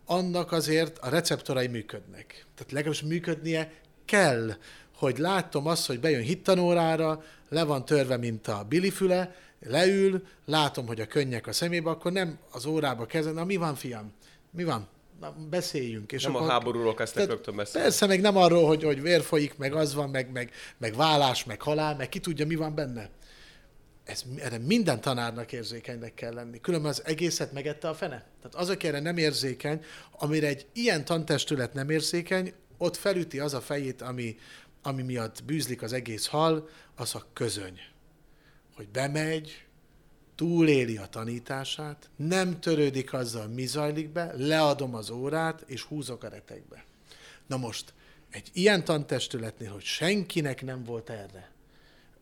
Speaker 1: annak azért a receptorai működnek. Tehát legalábbis működnie kell, hogy látom azt, hogy bejön hittanórára, le van törve, mint a bilifüle, leül, látom, hogy a könnyek a szemébe, akkor nem az órába kezdem, na mi van, fiam? Mi van? Na, beszéljünk.
Speaker 3: És nem akkor, a háborúról kezdtek rögtön beszélni.
Speaker 1: Persze, meg nem arról, hogy, hogy vér folyik, meg az van, meg, meg, meg vállás, meg halál, meg ki tudja, mi van benne. Ez, erre minden tanárnak érzékenynek kell lenni. Különben az egészet megette a fene. Tehát az, aki erre nem érzékeny, amire egy ilyen tantestület nem érzékeny, ott felüti az a fejét, ami, ami miatt bűzlik az egész hal, az a közöny hogy bemegy, túléli a tanítását, nem törődik azzal, mi zajlik be, leadom az órát, és húzok a retekbe. Na most, egy ilyen tantestületnél, hogy senkinek nem volt erre,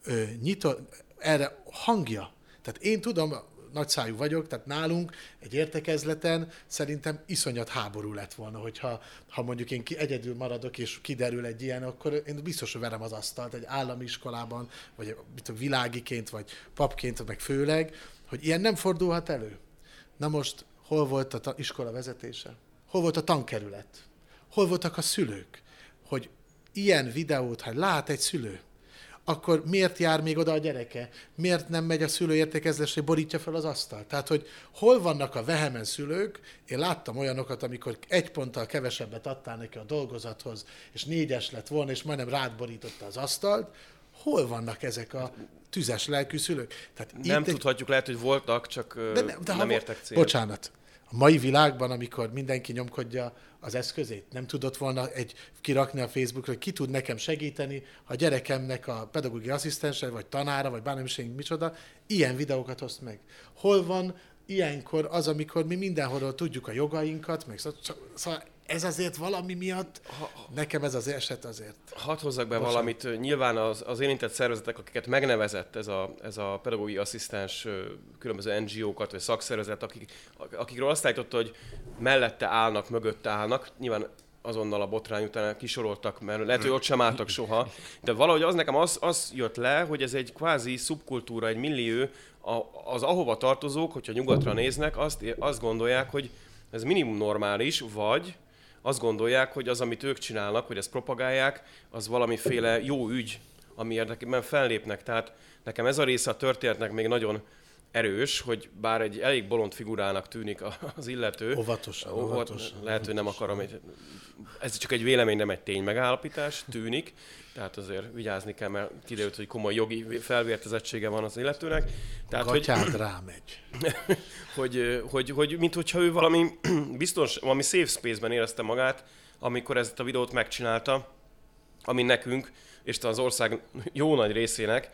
Speaker 1: ö, nyitott, erre hangja. Tehát én tudom, nagyszájú vagyok, tehát nálunk egy értekezleten szerintem iszonyat háború lett volna, hogyha ha mondjuk én ki, egyedül maradok, és kiderül egy ilyen, akkor én biztos, hogy verem az asztalt egy állami iskolában, vagy mit a világiként, vagy papként, meg főleg, hogy ilyen nem fordulhat elő. Na most, hol volt a ta- iskola vezetése? Hol volt a tankerület? Hol voltak a szülők? Hogy ilyen videót, ha lát egy szülő, akkor miért jár még oda a gyereke? Miért nem megy a szülő értékezésre, borítja fel az asztalt? Tehát, hogy hol vannak a vehemen szülők? Én láttam olyanokat, amikor egy ponttal kevesebbet adtál neki a dolgozathoz, és négyes lett volna, és majdnem rád borította az asztalt. Hol vannak ezek a tüzes lelkű szülők?
Speaker 3: Tehát nem itt tudhatjuk, egy... lehet, hogy voltak, csak de nem, de nem értek cél.
Speaker 1: Bocsánat. A mai világban, amikor mindenki nyomkodja az eszközét, nem tudott volna egy kirakni a Facebookra, hogy ki tud nekem segíteni, ha a gyerekemnek a pedagógiai asszisztense, vagy tanára, vagy bármi is micsoda, ilyen videókat oszt meg. Hol van ilyenkor az, amikor mi mindenhol tudjuk a jogainkat, meg szóval, szóval ez azért valami miatt, nekem ez az eset azért.
Speaker 3: Hadd hozzak be Bocsán. valamit. Nyilván az, az érintett szervezetek, akiket megnevezett ez a, ez a pedagógiai asszisztens különböző NGO-kat, vagy szakszervezet, akik, akikről azt állította, hogy mellette állnak, mögötte állnak, nyilván azonnal a botrány után kisoroltak, mert lehet, hogy ott sem álltak soha, de valahogy az nekem az, az jött le, hogy ez egy kvázi szubkultúra, egy millió, az ahova tartozók, hogyha nyugatra néznek, azt, azt gondolják, hogy ez minimum normális, vagy azt gondolják, hogy az, amit ők csinálnak, hogy ezt propagálják, az valamiféle jó ügy, ami érdekében fellépnek. Tehát nekem ez a része a történetnek még nagyon erős, hogy bár egy elég bolond figurának tűnik az illető.
Speaker 1: Óvatosan, óvatosan.
Speaker 3: Lehet, hogy nem akarom, ez csak egy vélemény, nem egy tény megállapítás, tűnik. Tehát azért vigyázni kell, mert kiderült, hogy komoly jogi felvértezettsége van az illetőnek. Tehát,
Speaker 1: Gatyád hogy, rámegy.
Speaker 3: hogy, hogy, hogy, mint hogyha ő valami biztos, valami safe space-ben érezte magát, amikor ezt a videót megcsinálta, ami nekünk, és az ország jó nagy részének,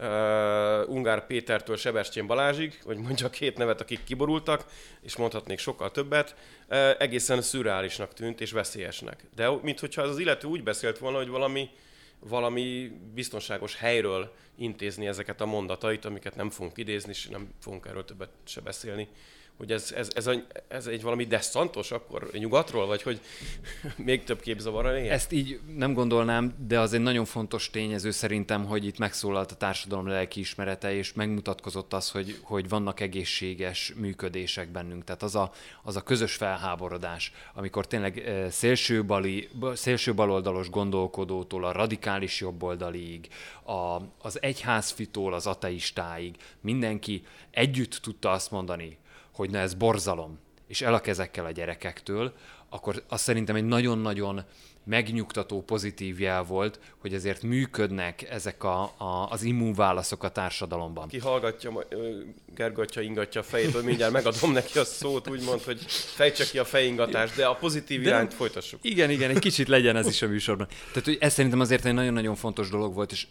Speaker 3: uh, Ungár Pétertől Sebestyén Balázsig, hogy mondja két nevet, akik kiborultak, és mondhatnék sokkal többet, uh, egészen szürreálisnak tűnt és veszélyesnek. De mintha az illető úgy beszélt volna, hogy valami valami biztonságos helyről intézni ezeket a mondatait, amiket nem fogunk idézni, és nem fogunk erről többet se beszélni hogy ez, ez, ez, a, ez egy valami desszantos akkor nyugatról, vagy hogy még több képzavarra
Speaker 4: legyen? Ezt így nem gondolnám, de az egy nagyon fontos tényező szerintem, hogy itt megszólalt a társadalom lelkiismerete, és megmutatkozott az, hogy, hogy vannak egészséges működések bennünk. Tehát az a, az a közös felháborodás, amikor tényleg szélsőbali, szélsőbaloldalos gondolkodótól a radikális jobboldaliig, a, az egyházfitól az ateistáig mindenki együtt tudta azt mondani, hogy na ez borzalom, és el a kezekkel a gyerekektől, akkor az szerintem egy nagyon-nagyon megnyugtató pozitív jel volt, hogy ezért működnek ezek a, a, az immunválaszok a társadalomban.
Speaker 3: Ki hallgatja, gergatja, ingatja a fejét, hogy mindjárt megadom neki a szót, úgymond, hogy fejtse ki a fejingatást, de a pozitív de irányt folytassuk.
Speaker 4: Igen, igen, egy kicsit legyen ez is a műsorban. Tehát, hogy ez szerintem azért egy nagyon-nagyon fontos dolog volt, és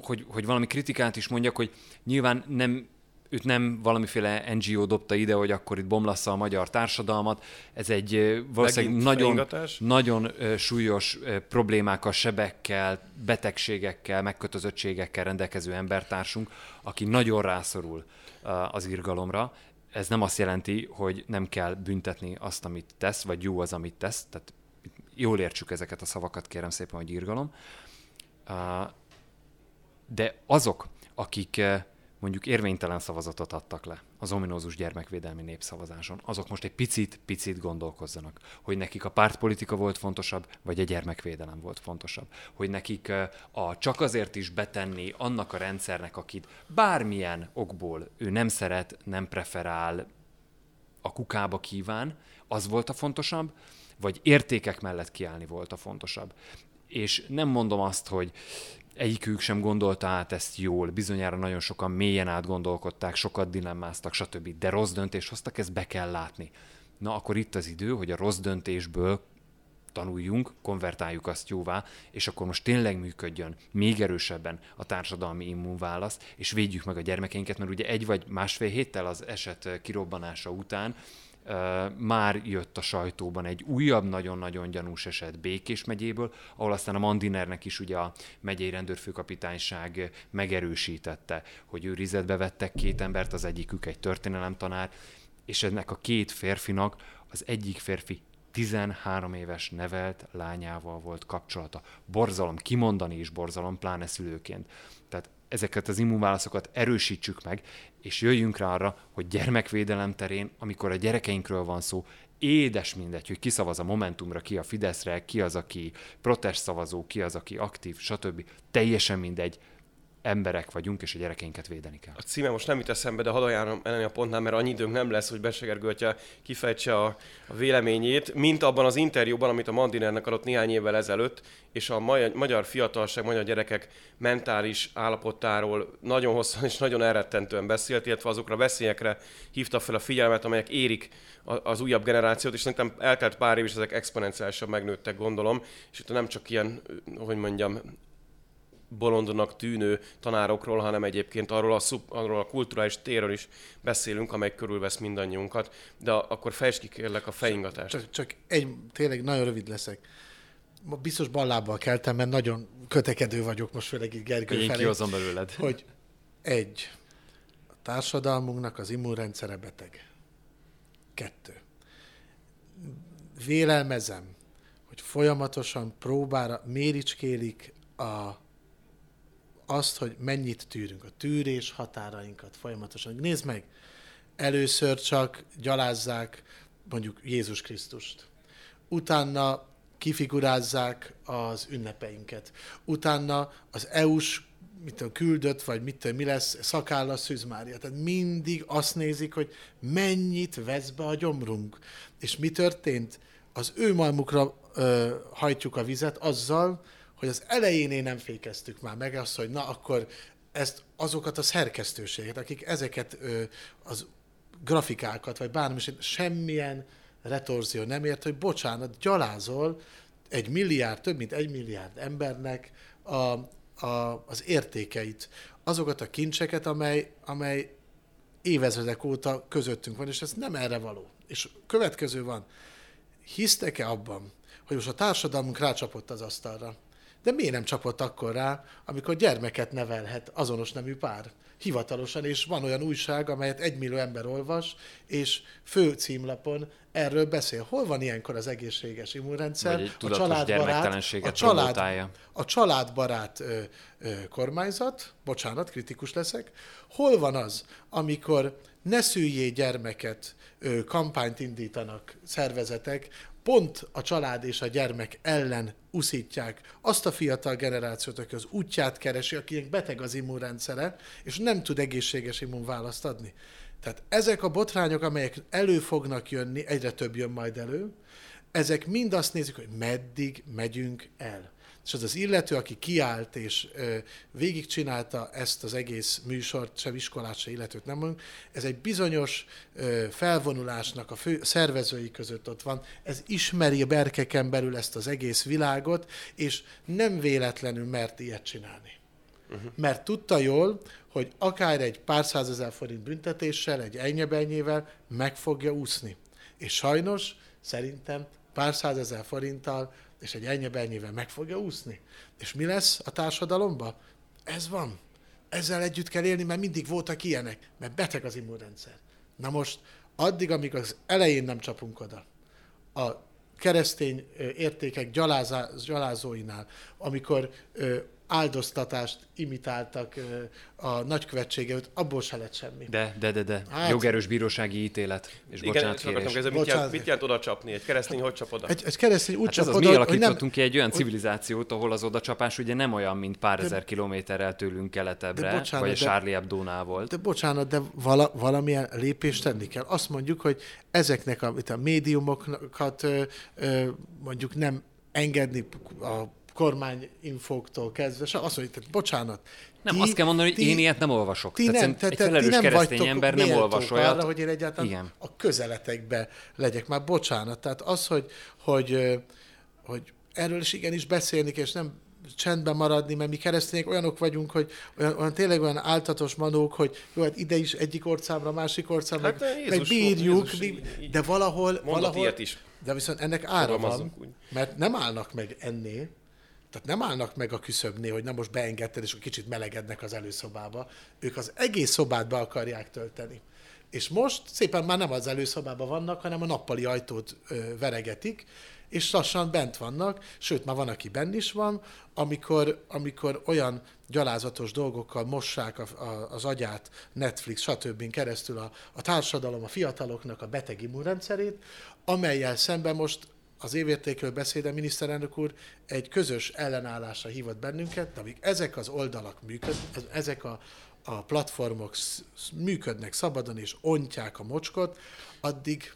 Speaker 4: hogy, hogy valami kritikát is mondjak, hogy nyilván nem őt nem valamiféle NGO dobta ide, hogy akkor itt bomlassza a magyar társadalmat. Ez egy valószínűleg nagyon, nagyon súlyos problémákkal, sebekkel, betegségekkel, megkötözöttségekkel rendelkező embertársunk, aki nagyon rászorul az irgalomra. Ez nem azt jelenti, hogy nem kell büntetni azt, amit tesz, vagy jó az, amit tesz. Tehát jól értsük ezeket a szavakat, kérem szépen, hogy irgalom. De azok, akik mondjuk érvénytelen szavazatot adtak le az ominózus gyermekvédelmi népszavazáson, azok most egy picit, picit gondolkozzanak, hogy nekik a pártpolitika volt fontosabb, vagy a gyermekvédelem volt fontosabb. Hogy nekik a csak azért is betenni annak a rendszernek, akit bármilyen okból ő nem szeret, nem preferál, a kukába kíván, az volt a fontosabb, vagy értékek mellett kiállni volt a fontosabb. És nem mondom azt, hogy egyikük sem gondolta át ezt jól, bizonyára nagyon sokan mélyen átgondolkodták, sokat dilemmáztak, stb. De rossz döntést hoztak, ezt be kell látni. Na, akkor itt az idő, hogy a rossz döntésből tanuljunk, konvertáljuk azt jóvá, és akkor most tényleg működjön még erősebben a társadalmi immunválasz, és védjük meg a gyermekeinket, mert ugye egy vagy másfél héttel az eset kirobbanása után már jött a sajtóban egy újabb nagyon-nagyon gyanús eset Békés megyéből, ahol aztán a Mandinernek is ugye a megyei rendőrfőkapitányság megerősítette, hogy őrizetbe vettek két embert, az egyikük egy történelemtanár, és ennek a két férfinak az egyik férfi 13 éves nevelt lányával volt kapcsolata. Borzalom, kimondani is borzalom, pláne szülőként. Tehát ezeket az immunválaszokat erősítsük meg, és jöjjünk rá arra, hogy gyermekvédelem terén, amikor a gyerekeinkről van szó, édes mindegy, hogy ki szavaz a Momentumra, ki a Fideszre, ki az, aki protest szavazó, ki az, aki aktív, stb. Teljesen mindegy, emberek vagyunk, és a gyerekeinket védeni kell.
Speaker 3: A címe most nem jut eszembe, de hadd ajánlom a pontnál, mert annyi időnk nem lesz, hogy Beseger Göltya kifejtse a, a véleményét, mint abban az interjúban, amit a Mandinernek adott néhány évvel ezelőtt, és a magyar fiatalság, magyar gyerekek mentális állapotáról nagyon hosszan és nagyon elrettentően beszélt, illetve azokra a veszélyekre hívta fel a figyelmet, amelyek érik az újabb generációt, és szerintem eltelt pár év, és ezek exponenciálisan megnőttek, gondolom, és itt nem csak ilyen, hogy mondjam, bolondnak tűnő tanárokról, hanem egyébként arról a, szub, arról a kulturális térről is beszélünk, amely körülvesz mindannyiunkat. De akkor fejtsd ki kérlek a fejingatást.
Speaker 1: Csak, csak egy, tényleg nagyon rövid leszek. Biztos ballábbal keltem, mert nagyon kötekedő vagyok most, főleg itt Gergő
Speaker 4: Én
Speaker 1: felé.
Speaker 4: kihozom belőled.
Speaker 1: Hogy egy, a társadalmunknak az immunrendszere beteg. Kettő. Vélelmezem, hogy folyamatosan próbára méricskélik a azt, hogy mennyit tűrünk, a tűrés határainkat folyamatosan. Nézd meg, először csak gyalázzák mondjuk Jézus Krisztust. Utána kifigurázzák az ünnepeinket. Utána az EU-s mit tudom, küldött, vagy mit tudom, mi lesz, szakálla Szűz Mária. Tehát mindig azt nézik, hogy mennyit vesz be a gyomrunk. És mi történt? Az ő malmukra ö, hajtjuk a vizet azzal, hogy az elején nem fékeztük már meg azt, hogy na akkor ezt azokat a szerkesztőséget, akik ezeket ö, az grafikákat, vagy bármi, semmilyen retorzió nem ért, hogy bocsánat, gyalázol egy milliárd, több mint egy milliárd embernek a, a, az értékeit, azokat a kincseket, amely, amely évezredek óta közöttünk van, és ez nem erre való. És következő van, hisztek-e abban, hogy most a társadalmunk rácsapott az asztalra, de miért nem csapott akkor rá, amikor gyermeket nevelhet azonos nemű pár? Hivatalosan, és van olyan újság, amelyet egy millió ember olvas, és fő címlapon erről beszél. Hol van ilyenkor az egészséges immunrendszer?
Speaker 4: Vagy a családbarát, a,
Speaker 1: család, a családbarát ö, ö, kormányzat, bocsánat, kritikus leszek. Hol van az, amikor ne szüljé gyermeket, kampányt indítanak szervezetek, pont a család és a gyermek ellen uszítják azt a fiatal generációt, aki az útját keresi, akinek beteg az immunrendszere, és nem tud egészséges immunválaszt adni. Tehát ezek a botrányok, amelyek elő fognak jönni, egyre több jön majd elő, ezek mind azt nézik, hogy meddig megyünk el és az az illető, aki kiállt és ö, végigcsinálta ezt az egész műsort, se iskolát, se illetőt nem mondjuk, ez egy bizonyos ö, felvonulásnak a fő, szervezői között ott van, ez ismeri a berkeken belül ezt az egész világot, és nem véletlenül mert ilyet csinálni. Uh-huh. Mert tudta jól, hogy akár egy pár százezer forint büntetéssel, egy ennyebenyével meg fogja úszni. És sajnos, szerintem pár százezer forinttal és egy ennyi ennyivel meg fogja úszni. És mi lesz a társadalomban? Ez van. Ezzel együtt kell élni, mert mindig voltak ilyenek, mert beteg az immunrendszer. Na most, addig, amíg az elején nem csapunk oda, a keresztény értékek gyalázóinál, amikor áldoztatást imitáltak a nagykövetsége, abból se lett semmi.
Speaker 4: De, de, de, de. Hát, Jogerős bírósági ítélet. És
Speaker 3: igen, bocsánat. Ez mit, jelent, mit jelent oda csapni? Egy keresztény hogy csap oda?
Speaker 1: Egy, egy keresztény úgy hát csap
Speaker 4: az
Speaker 1: oda,
Speaker 4: mi alakítottunk nem, ki egy olyan civilizációt, ahol az odacsapás ugye nem olyan, mint pár de, ezer kilométerrel tőlünk keletebbre, bocsánat, vagy a Charlie Hebdo-nál volt.
Speaker 1: De bocsánat, de vala, valamilyen lépést tenni kell. Azt mondjuk, hogy ezeknek a, a médiumokat ö, ö, mondjuk nem engedni a kormányinfóktól kezdve, azt mondja, hogy bocsánat.
Speaker 4: Nem, ti, azt kell mondani, hogy ti, én ilyet nem olvasok. Ti tehát nem, te, egy felelős ti nem keresztény ember nem olvas olyat.
Speaker 1: Arra, hogy én egyáltalán Igen. a közeletekbe legyek. Már bocsánat. Tehát az, hogy, hogy, hogy erről is igenis beszélni, és nem csendben maradni, mert mi keresztények olyanok vagyunk, hogy olyan, olyan tényleg olyan áltatos manók, hogy jó, hát ide is egyik orcámra, másik orcámra, hát, meg, Jézus, meg bírjuk, Jézus, de valahol, valahol
Speaker 3: is.
Speaker 1: de viszont ennek ára van, mert nem állnak meg ennél, tehát nem állnak meg a küszöbnél, hogy nem most beengedted, és kicsit melegednek az előszobába. Ők az egész szobát be akarják tölteni. És most szépen már nem az előszobában vannak, hanem a nappali ajtót ö, veregetik, és lassan bent vannak, sőt, már van, aki benn is van, amikor, amikor olyan gyalázatos dolgokkal mossák a, a, az agyát, Netflix, stb. keresztül a, a társadalom, a fiataloknak a beteg immunrendszerét, amelyel szemben most az évértékről beszéde miniszterelnök úr egy közös ellenállásra hívott bennünket, de amíg ezek az oldalak működnek, ezek a, a platformok működnek szabadon és ontják a mocskot, addig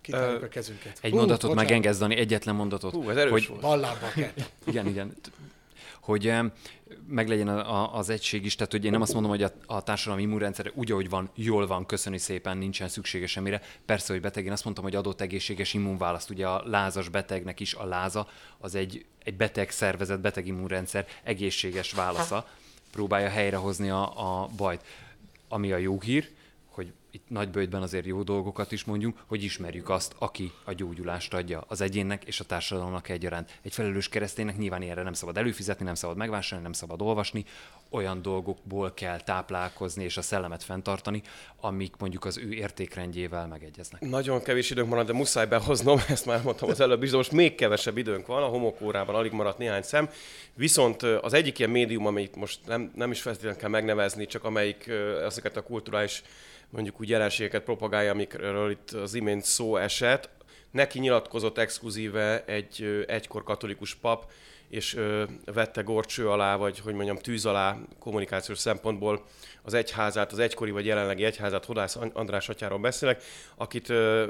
Speaker 1: kitárjuk a kezünket.
Speaker 4: Egy Hú, mondatot megengedsz, Dani, egyetlen mondatot.
Speaker 3: Hú, ez erős
Speaker 1: hogy... volt. Ballába
Speaker 4: Igen, igen hogy meglegyen az egység is, tehát hogy én nem azt mondom, hogy a, a társadalmi immunrendszer úgy, ahogy van, jól van, köszöni szépen, nincsen szüksége semmire. Persze, hogy beteg, én azt mondtam, hogy adott egészséges immunválaszt, ugye a lázas betegnek is a láza, az egy, egy beteg szervezet, beteg immunrendszer egészséges válasza, próbálja helyrehozni a, a bajt. Ami a jó hír, itt nagybőjtben azért jó dolgokat is mondjunk, hogy ismerjük azt, aki a gyógyulást adja az egyénnek és a társadalomnak egyaránt. Egy felelős kereszténynek nyilván ilyenre nem szabad előfizetni, nem szabad megvásárolni, nem szabad olvasni, olyan dolgokból kell táplálkozni és a szellemet fenntartani, amik mondjuk az ő értékrendjével megegyeznek.
Speaker 3: Nagyon kevés időnk marad, de muszáj behoznom, ezt már mondtam az előbb is, most még kevesebb időnk van, a homokórában alig maradt néhány szem. Viszont az egyik ilyen médium, amit most nem, nem is feltétlenül kell megnevezni, csak amelyik ezeket a kulturális mondjuk úgy jelenségeket propagálja, amikről itt az imént szó esett. Neki nyilatkozott exkluzíve egy egykor katolikus pap, és ö, vette gorcső alá, vagy hogy mondjam, tűz alá kommunikációs szempontból az egyházát, az egykori vagy jelenlegi egyházát, Hodász András atyáról beszélek, akit ö,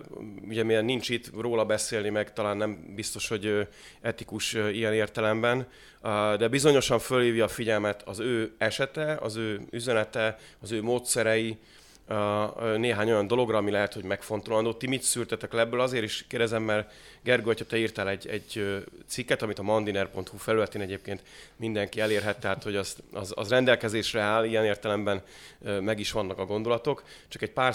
Speaker 3: ugye milyen nincs itt róla beszélni, meg talán nem biztos, hogy ö, etikus ö, ilyen értelemben, de bizonyosan fölhívja a figyelmet az ő esete, az ő üzenete, az ő módszerei, néhány olyan dologra, ami lehet, hogy megfontolandó. Ti mit szűrtetek le ebből? Azért is kérdezem, mert Gergő, hogyha te írtál egy, egy cikket, amit a mandiner.hu felületén egyébként mindenki elérhet, tehát hogy az, az, az rendelkezésre áll, ilyen értelemben meg is vannak a gondolatok. Csak egy pár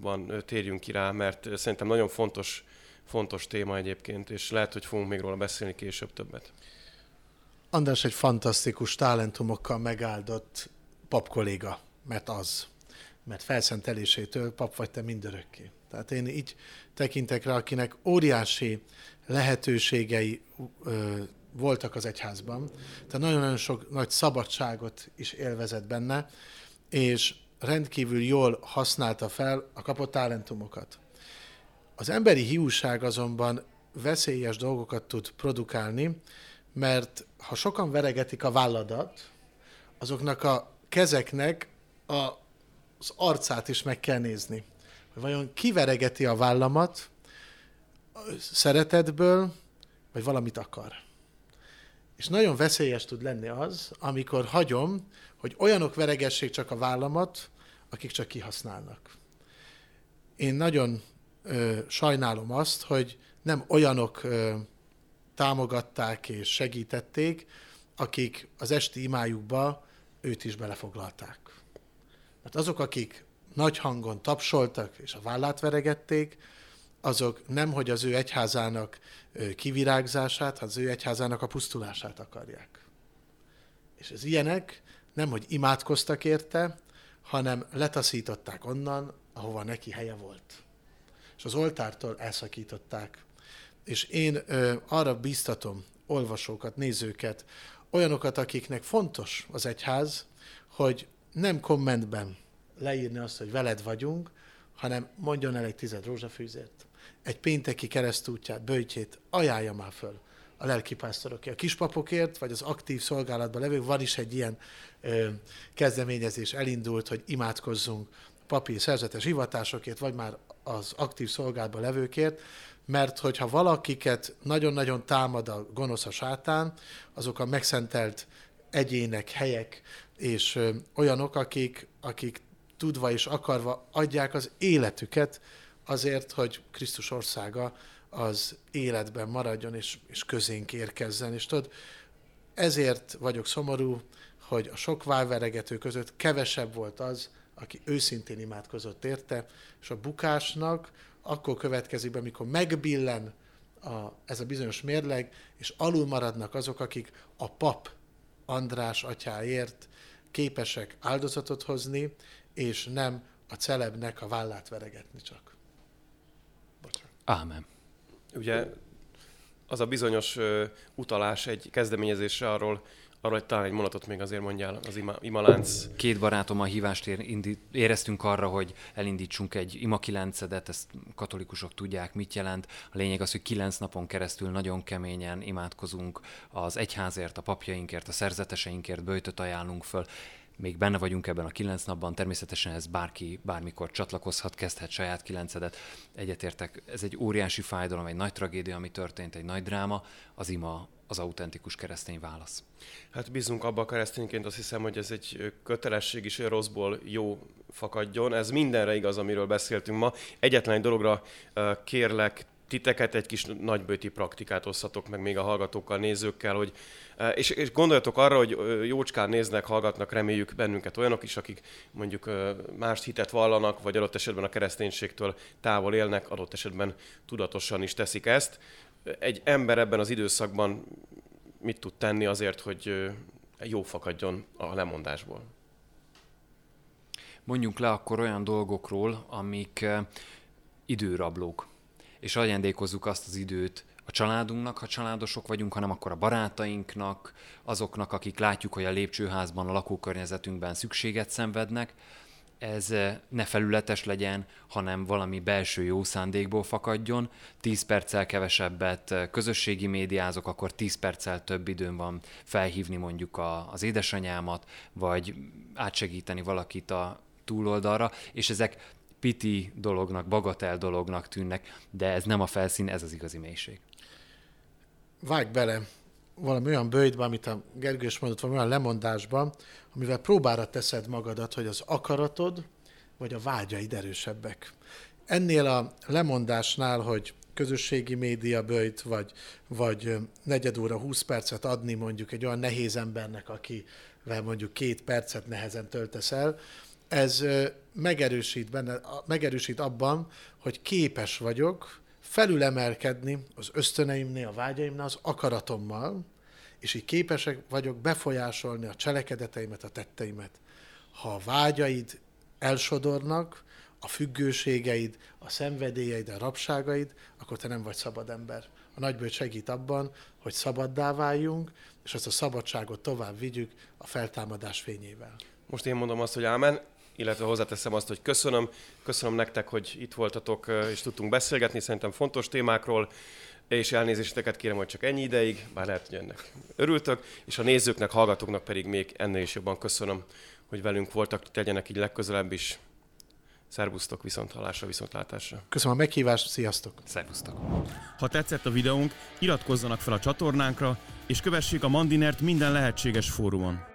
Speaker 3: van térjünk ki rá, mert szerintem nagyon fontos, fontos téma egyébként, és lehet, hogy fogunk még róla beszélni később többet.
Speaker 1: András egy fantasztikus talentumokkal megáldott papkolléga, mert az mert felszentelésétől pap vagy te mindörökké. Tehát én így tekintek rá, akinek óriási lehetőségei ö, voltak az egyházban, tehát nagyon-nagyon sok nagy szabadságot is élvezett benne, és rendkívül jól használta fel a kapott talentumokat. Az emberi hiúság azonban veszélyes dolgokat tud produkálni, mert ha sokan veregetik a válladat, azoknak a kezeknek a az arcát is meg kell nézni. Vajon kiveregeti a vállamat szeretetből, vagy valamit akar. És nagyon veszélyes tud lenni az, amikor hagyom, hogy olyanok veregessék csak a vállamat, akik csak kihasználnak. Én nagyon ö, sajnálom azt, hogy nem olyanok ö, támogatták és segítették, akik az esti imájukba őt is belefoglalták. Mert azok, akik nagy hangon tapsoltak és a vállát veregették, azok nem, hogy az ő egyházának kivirágzását, az ő egyházának a pusztulását akarják. És az ilyenek nem, hogy imádkoztak érte, hanem letaszították onnan, ahova neki helye volt. És az oltártól elszakították. És én ö, arra biztatom olvasókat, nézőket, olyanokat, akiknek fontos az egyház, hogy nem kommentben leírni azt, hogy veled vagyunk, hanem mondjon el egy tized rózsafűzért, egy pénteki keresztútját, bőjtjét, ajánlja már föl a lelkipásztorokért. A kispapokért, vagy az aktív szolgálatban levők, van is egy ilyen ö, kezdeményezés, elindult, hogy imádkozzunk papi szerzetes hivatásokért, vagy már az aktív szolgálatban levőkért, mert hogyha valakiket nagyon-nagyon támad a gonosz a sátán, azok a megszentelt egyének, helyek, és olyanok, akik, akik tudva és akarva adják az életüket azért, hogy Krisztus országa az életben maradjon és, és közénk érkezzen. És tudod, ezért vagyok szomorú, hogy a sok válveregető között kevesebb volt az, aki őszintén imádkozott érte, és a bukásnak akkor következik be, amikor megbillen a, ez a bizonyos mérleg, és alul maradnak azok, akik a pap András atyáért képesek áldozatot hozni, és nem a celebnek a vállát veregetni csak.
Speaker 4: Bocsánat. Ámen.
Speaker 3: Ugye az a bizonyos uh, utalás egy kezdeményezésre arról, arról talán egy mondatot még azért mondjál az ima, imalánc.
Speaker 4: Két barátommal hívást ér, indi, éreztünk arra, hogy elindítsunk egy ima kilencedet, ezt katolikusok tudják, mit jelent. A lényeg az, hogy kilenc napon keresztül nagyon keményen imádkozunk az egyházért, a papjainkért, a szerzeteseinkért, bőjtöt ajánlunk föl még benne vagyunk ebben a kilenc napban, természetesen ez bárki bármikor csatlakozhat, kezdhet saját kilencedet. Egyetértek, ez egy óriási fájdalom, egy nagy tragédia, ami történt, egy nagy dráma, az ima az autentikus keresztény válasz.
Speaker 3: Hát bízunk abba a keresztényként, azt hiszem, hogy ez egy kötelesség is, hogy rosszból jó fakadjon. Ez mindenre igaz, amiről beszéltünk ma. Egyetlen egy dologra kérlek titeket egy kis nagybőti praktikát osszatok meg még a hallgatókkal, nézőkkel, hogy, és, és gondoljatok arra, hogy jócskán néznek, hallgatnak, reméljük bennünket olyanok is, akik mondjuk más hitet vallanak, vagy adott esetben a kereszténységtől távol élnek, adott esetben tudatosan is teszik ezt. Egy ember ebben az időszakban mit tud tenni azért, hogy jó fakadjon a lemondásból?
Speaker 4: Mondjunk le akkor olyan dolgokról, amik időrablók és ajándékozzuk azt az időt a családunknak, ha családosok vagyunk, hanem akkor a barátainknak, azoknak, akik látjuk, hogy a lépcsőházban, a lakókörnyezetünkben szükséget szenvednek, ez eh, ne felületes legyen, hanem valami belső jó szándékból fakadjon. 10 perccel kevesebbet eh, közösségi médiázok, akkor 10 perccel több időm van felhívni mondjuk a, az édesanyámat, vagy átsegíteni valakit a túloldalra, és ezek piti dolognak, bagatel dolognak tűnnek, de ez nem a felszín, ez az igazi mélység.
Speaker 1: Vágj bele valami olyan bőjtbe, amit a Gergő is mondott, valami olyan lemondásban, amivel próbára teszed magadat, hogy az akaratod vagy a vágyaid erősebbek. Ennél a lemondásnál, hogy közösségi média bőjt, vagy, vagy negyed óra, 20 percet adni mondjuk egy olyan nehéz embernek, akivel mondjuk két percet nehezen töltesz el, ez megerősít, benne, megerősít abban, hogy képes vagyok felülemelkedni az ösztöneimnél, a vágyaimnál, az akaratommal, és így képesek vagyok befolyásolni a cselekedeteimet, a tetteimet. Ha a vágyaid elsodornak, a függőségeid, a szenvedélyeid, a rabságaid, akkor te nem vagy szabad ember. A nagybőt segít abban, hogy szabaddá váljunk, és azt a szabadságot tovább vigyük a feltámadás fényével.
Speaker 3: Most én mondom azt, hogy ámen illetve hozzáteszem azt, hogy köszönöm, köszönöm nektek, hogy itt voltatok és tudtunk beszélgetni, szerintem fontos témákról, és elnézéseteket kérem, hogy csak ennyi ideig, bár lehet, hogy ennek örültök, és a nézőknek, hallgatóknak pedig még ennél is jobban köszönöm, hogy velünk voltak, tegyenek így legközelebb is. Szervusztok, viszont hallásra, viszontlátásra.
Speaker 1: Köszönöm a meghívást, sziasztok!
Speaker 4: Szervusztok!
Speaker 2: Ha tetszett a videónk, iratkozzanak fel a csatornánkra, és kövessék a Mandinert minden lehetséges fórumon.